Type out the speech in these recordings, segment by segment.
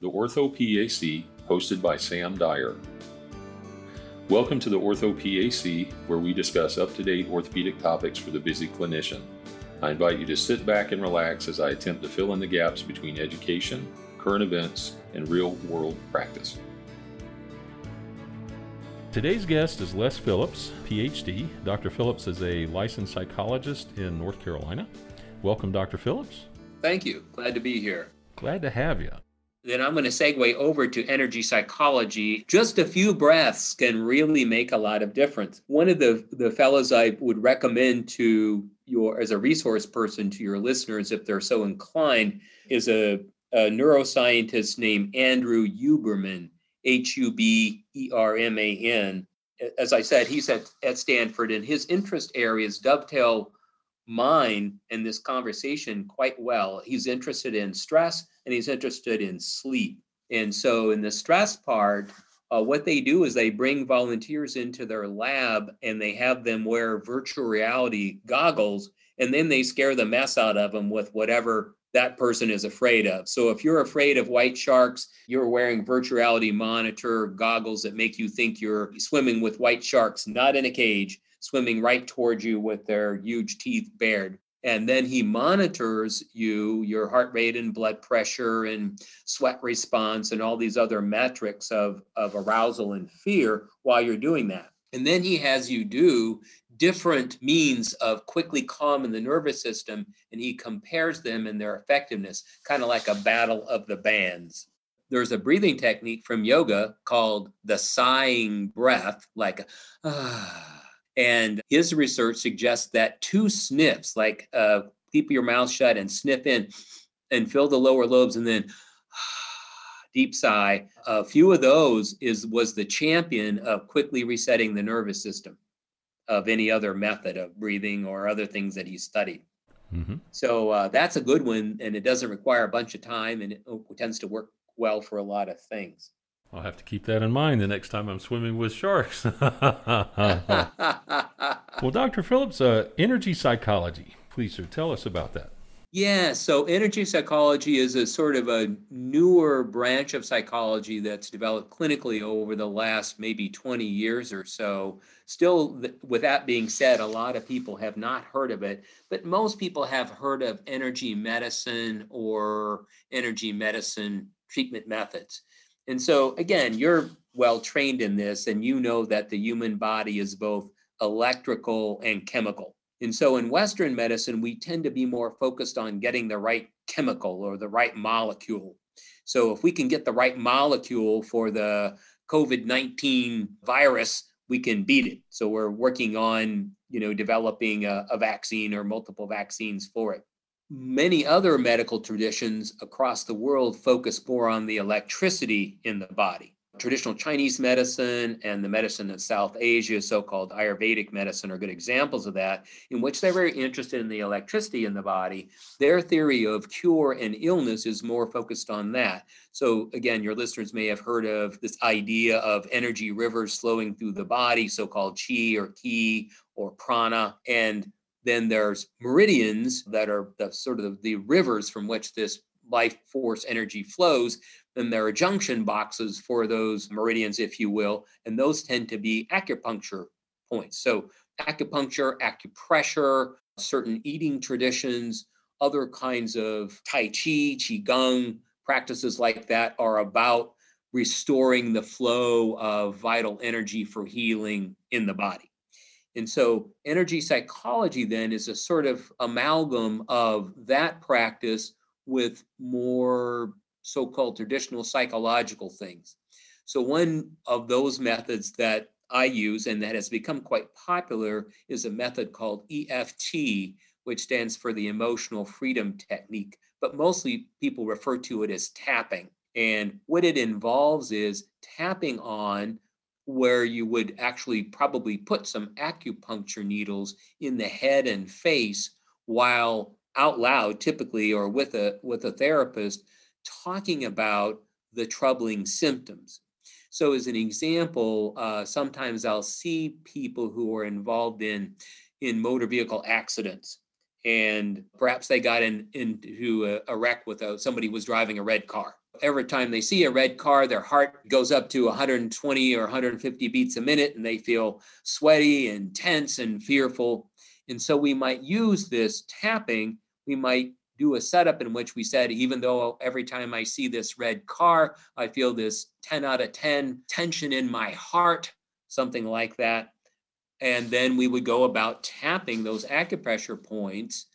the Ortho PAC, hosted by Sam Dyer. Welcome to the Ortho PAC, where we discuss up to date orthopedic topics for the busy clinician. I invite you to sit back and relax as I attempt to fill in the gaps between education, current events, and real world practice. Today's guest is Les Phillips, PhD. Dr. Phillips is a licensed psychologist in North Carolina. Welcome, Dr. Phillips. Thank you. Glad to be here. Glad to have you. Then I'm going to segue over to energy psychology. Just a few breaths can really make a lot of difference. One of the, the fellows I would recommend to your as a resource person to your listeners, if they're so inclined, is a, a neuroscientist named Andrew Huberman, H U B E R M A N. As I said, he's at, at Stanford, and his interest areas dovetail mine in this conversation quite well. He's interested in stress and he's interested in sleep. And so, in the stress part, uh, what they do is they bring volunteers into their lab and they have them wear virtual reality goggles and then they scare the mess out of them with whatever that person is afraid of. So if you're afraid of white sharks, you're wearing virtual reality monitor goggles that make you think you're swimming with white sharks, not in a cage swimming right towards you with their huge teeth bared. And then he monitors you, your heart rate and blood pressure and sweat response and all these other metrics of, of arousal and fear while you're doing that. And then he has you do different means of quickly calming the nervous system and he compares them and their effectiveness, kind of like a battle of the bands. There's a breathing technique from yoga called the sighing breath, like ah and his research suggests that two sniffs, like uh, keep your mouth shut and sniff in and fill the lower lobes and then deep sigh, a few of those is was the champion of quickly resetting the nervous system of any other method of breathing or other things that he studied. Mm-hmm. So uh, that's a good one, and it doesn't require a bunch of time, and it tends to work well for a lot of things. I'll have to keep that in mind the next time I'm swimming with sharks. well, Dr. Phillips, uh, energy psychology. Please, sir, tell us about that. Yeah, so energy psychology is a sort of a newer branch of psychology that's developed clinically over the last maybe 20 years or so. Still, with that being said, a lot of people have not heard of it, but most people have heard of energy medicine or energy medicine treatment methods. And so, again, you're well trained in this, and you know that the human body is both electrical and chemical. And so, in Western medicine, we tend to be more focused on getting the right chemical or the right molecule. So, if we can get the right molecule for the COVID 19 virus, we can beat it. So, we're working on you know developing a, a vaccine or multiple vaccines for it many other medical traditions across the world focus more on the electricity in the body. Traditional Chinese medicine and the medicine of South Asia, so called Ayurvedic medicine, are good examples of that, in which they're very interested in the electricity in the body. Their theory of cure and illness is more focused on that. So, again, your listeners may have heard of this idea of energy rivers flowing through the body, so called chi or ki or prana. And then there's meridians that are the sort of the rivers from which this life force energy flows. Then there are junction boxes for those meridians, if you will, and those tend to be acupuncture points. So acupuncture, acupressure, certain eating traditions, other kinds of Tai Chi, Qigong practices like that are about restoring the flow of vital energy for healing in the body. And so, energy psychology then is a sort of amalgam of that practice with more so called traditional psychological things. So, one of those methods that I use and that has become quite popular is a method called EFT, which stands for the Emotional Freedom Technique, but mostly people refer to it as tapping. And what it involves is tapping on where you would actually probably put some acupuncture needles in the head and face while out loud typically or with a with a therapist talking about the troubling symptoms. So as an example uh, sometimes i'll see people who are involved in in motor vehicle accidents and perhaps they got in into a, a wreck with a, somebody was driving a red car every time they see a red car, their heart goes up to 120 or 150 beats a minute and they feel sweaty and tense and fearful. And so we might use this tapping, we might do a setup in which we said, even though every time I see this red car, I feel this 10 out of 10 tension in my heart, something like that. And then we would go about tapping those acupressure points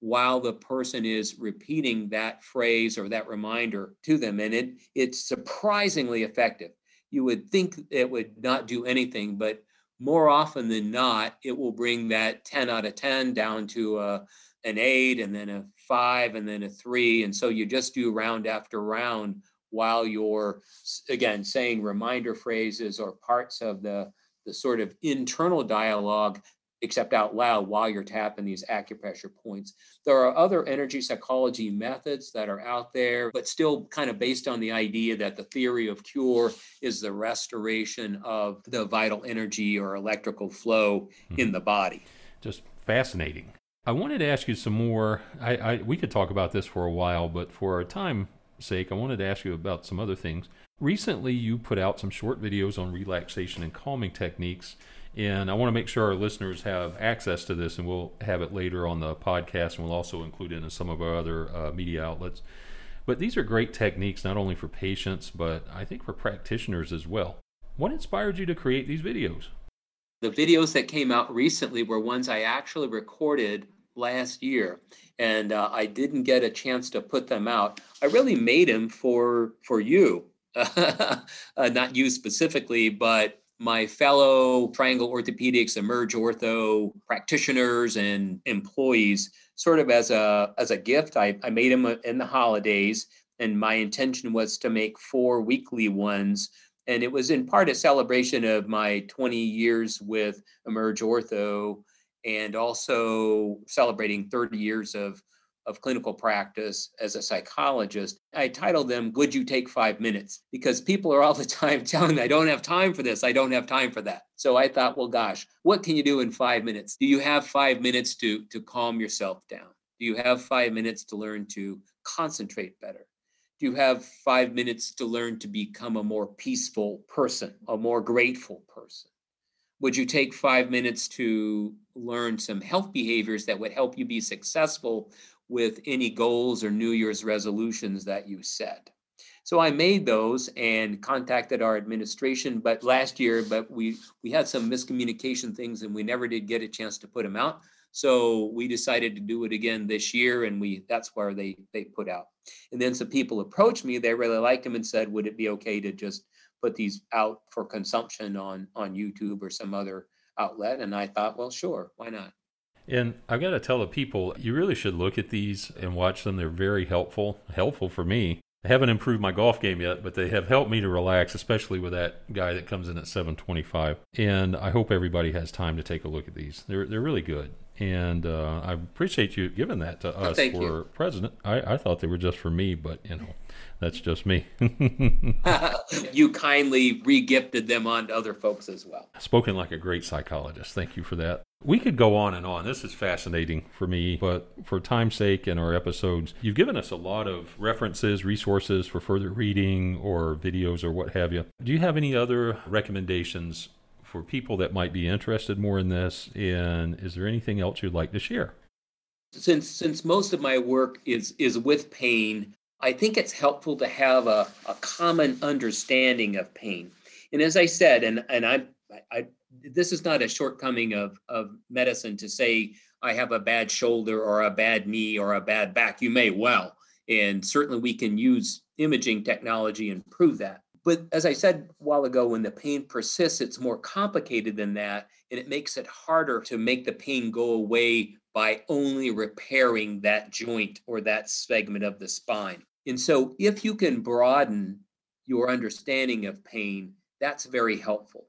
while the person is repeating that phrase or that reminder to them. And it it's surprisingly effective. You would think it would not do anything, but more often than not, it will bring that 10 out of 10 down to a, an eight and then a five and then a three. And so you just do round after round while you're, again, saying reminder phrases or parts of the, the sort of internal dialogue except out loud while you're tapping these acupressure points. There are other energy psychology methods that are out there, but still kind of based on the idea that the theory of cure is the restoration of the vital energy or electrical flow mm-hmm. in the body. Just fascinating. I wanted to ask you some more. I, I we could talk about this for a while, but for our time sake, I wanted to ask you about some other things. Recently, you put out some short videos on relaxation and calming techniques and I want to make sure our listeners have access to this, and we'll have it later on the podcast, and we'll also include it in some of our other uh, media outlets. But these are great techniques not only for patients, but I think for practitioners as well. What inspired you to create these videos? The videos that came out recently were ones I actually recorded last year, and uh, I didn't get a chance to put them out. I really made them for for you, uh, not you specifically, but my fellow Triangle Orthopedics, Emerge Ortho practitioners and employees, sort of as a as a gift. I, I made them uh, in the holidays, and my intention was to make four weekly ones. And it was in part a celebration of my 20 years with Emerge Ortho and also celebrating 30 years of of clinical practice as a psychologist. I titled them, Would You Take Five Minutes? Because people are all the time telling me, I don't have time for this. I don't have time for that. So I thought, well, gosh, what can you do in five minutes? Do you have five minutes to, to calm yourself down? Do you have five minutes to learn to concentrate better? Do you have five minutes to learn to become a more peaceful person, a more grateful person? Would you take five minutes to learn some health behaviors that would help you be successful with any goals or New Year's resolutions that you set. So I made those and contacted our administration, but last year, but we we had some miscommunication things and we never did get a chance to put them out. So we decided to do it again this year, and we that's where they they put out. And then some people approached me; they really liked them and said, "Would it be okay to just put these out for consumption on on YouTube or some other outlet?" And I thought, well, sure, why not? And I've got to tell the people, you really should look at these and watch them. They're very helpful, helpful for me. I haven't improved my golf game yet, but they have helped me to relax, especially with that guy that comes in at 725. And I hope everybody has time to take a look at these. They're they're really good. And uh, I appreciate you giving that to us Thank for you. president. I, I thought they were just for me, but you know, that's just me. you kindly regifted them on to other folks as well. Spoken like a great psychologist. Thank you for that. We could go on and on. This is fascinating for me, but for time's sake and our episodes, you've given us a lot of references, resources for further reading or videos or what have you. Do you have any other recommendations for people that might be interested more in this? And is there anything else you'd like to share? Since since most of my work is is with pain, I think it's helpful to have a, a common understanding of pain. And as I said, and and I I this is not a shortcoming of, of medicine to say I have a bad shoulder or a bad knee or a bad back. You may well. And certainly we can use imaging technology and prove that. But as I said a while ago, when the pain persists, it's more complicated than that. And it makes it harder to make the pain go away by only repairing that joint or that segment of the spine. And so if you can broaden your understanding of pain, that's very helpful.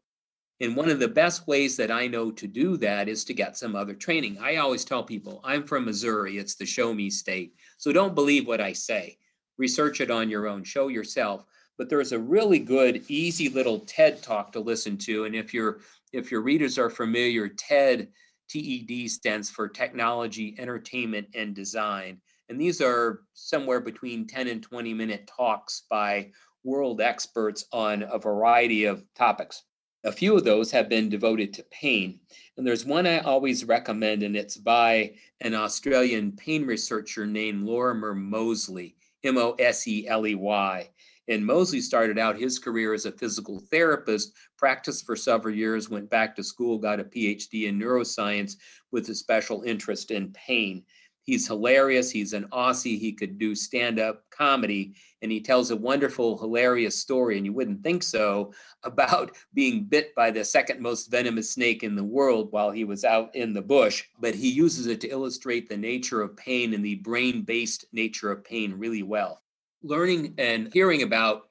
And one of the best ways that I know to do that is to get some other training. I always tell people, I'm from Missouri, it's the show me state. So don't believe what I say. Research it on your own, show yourself. But there's a really good, easy little TED talk to listen to. And if your if your readers are familiar, TED, TED stands for Technology, Entertainment, and Design. And these are somewhere between 10 and 20 minute talks by world experts on a variety of topics. A few of those have been devoted to pain. And there's one I always recommend, and it's by an Australian pain researcher named Lorimer Moseley, M O S E L E Y. And Moseley started out his career as a physical therapist, practiced for several years, went back to school, got a PhD in neuroscience with a special interest in pain. He's hilarious. He's an Aussie. He could do stand up comedy. And he tells a wonderful, hilarious story, and you wouldn't think so, about being bit by the second most venomous snake in the world while he was out in the bush. But he uses it to illustrate the nature of pain and the brain based nature of pain really well. Learning and hearing about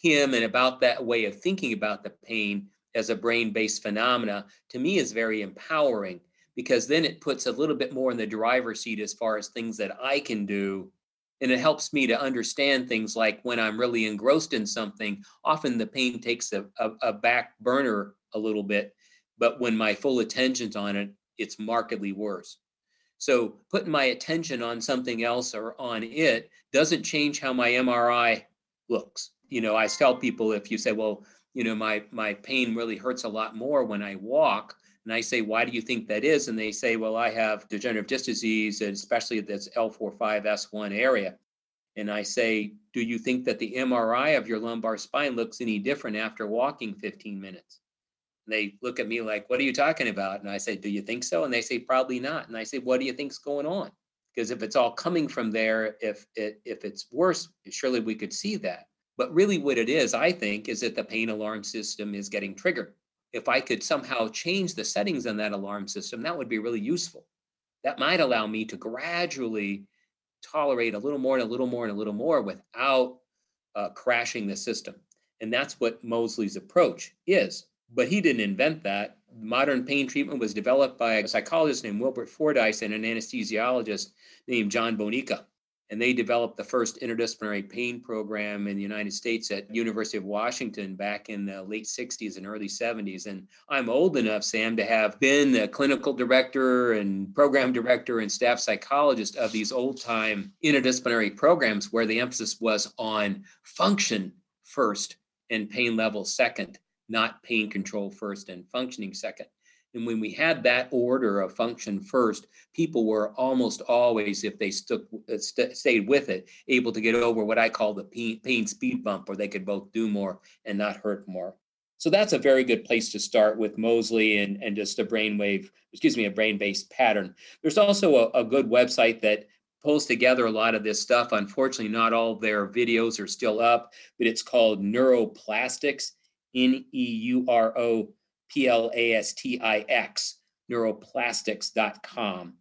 him and about that way of thinking about the pain as a brain based phenomena to me is very empowering because then it puts a little bit more in the driver's seat as far as things that I can do. And it helps me to understand things like when I'm really engrossed in something, often the pain takes a, a, a back burner a little bit. But when my full attention's on it, it's markedly worse. So putting my attention on something else or on it doesn't change how my MRI looks. You know, I tell people if you say, well, you know, my my pain really hurts a lot more when I walk, and I say, why do you think that is? And they say, well, I have degenerative disc disease, and especially this L45S1 area. And I say, do you think that the MRI of your lumbar spine looks any different after walking 15 minutes? And they look at me like, what are you talking about? And I say, do you think so? And they say, probably not. And I say, what do you think's going on? Because if it's all coming from there, if it, if it's worse, surely we could see that. But really, what it is, I think, is that the pain alarm system is getting triggered if I could somehow change the settings on that alarm system, that would be really useful. That might allow me to gradually tolerate a little more and a little more and a little more without uh, crashing the system. And that's what Moseley's approach is. But he didn't invent that. Modern pain treatment was developed by a psychologist named Wilbert Fordyce and an anesthesiologist named John Bonica and they developed the first interdisciplinary pain program in the United States at University of Washington back in the late 60s and early 70s. And I'm old enough, Sam, to have been the clinical director and program director and staff psychologist of these old time interdisciplinary programs where the emphasis was on function first and pain level second, not pain control first and functioning second. And when we had that order of function first, people were almost always, if they stuck, uh, st- stayed with it, able to get over what I call the pain, pain speed bump, where they could both do more and not hurt more. So that's a very good place to start with Moseley and, and just a brainwave, excuse me, a brain based pattern. There's also a, a good website that pulls together a lot of this stuff. Unfortunately, not all their videos are still up, but it's called Neuroplastix, N E U R O P L A S T I X, neuroplastix.com.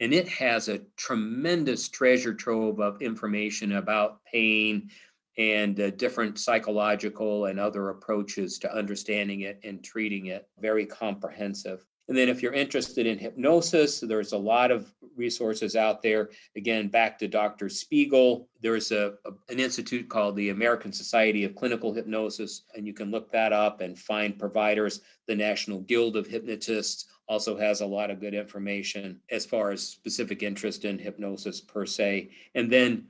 And it has a tremendous treasure trove of information about pain and uh, different psychological and other approaches to understanding it and treating it. Very comprehensive. And then, if you're interested in hypnosis, there's a lot of resources out there. Again, back to Dr. Spiegel, there's a, a, an institute called the American Society of Clinical Hypnosis, and you can look that up and find providers. The National Guild of Hypnotists also has a lot of good information as far as specific interest in hypnosis per se. And then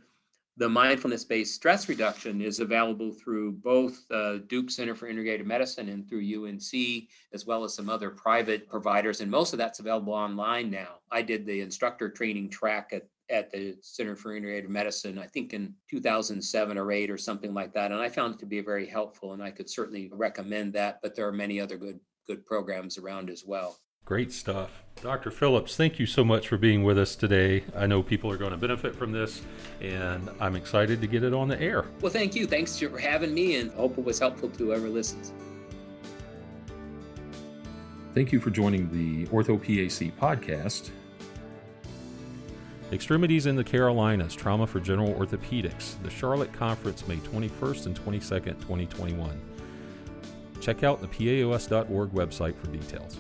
the mindfulness based stress reduction is available through both uh, Duke Center for Integrative Medicine and through UNC, as well as some other private providers. And most of that's available online now. I did the instructor training track at, at the Center for Integrative Medicine, I think in 2007 or 8 or something like that. And I found it to be very helpful, and I could certainly recommend that. But there are many other good good programs around as well. Great stuff. Dr. Phillips, thank you so much for being with us today. I know people are going to benefit from this, and I'm excited to get it on the air. Well, thank you. Thanks for having me, and I hope it was helpful to whoever listens. Thank you for joining the OrthoPAC podcast. Extremities in the Carolinas Trauma for General Orthopedics, the Charlotte Conference, May 21st and 22nd, 2021. Check out the PAOS.org website for details.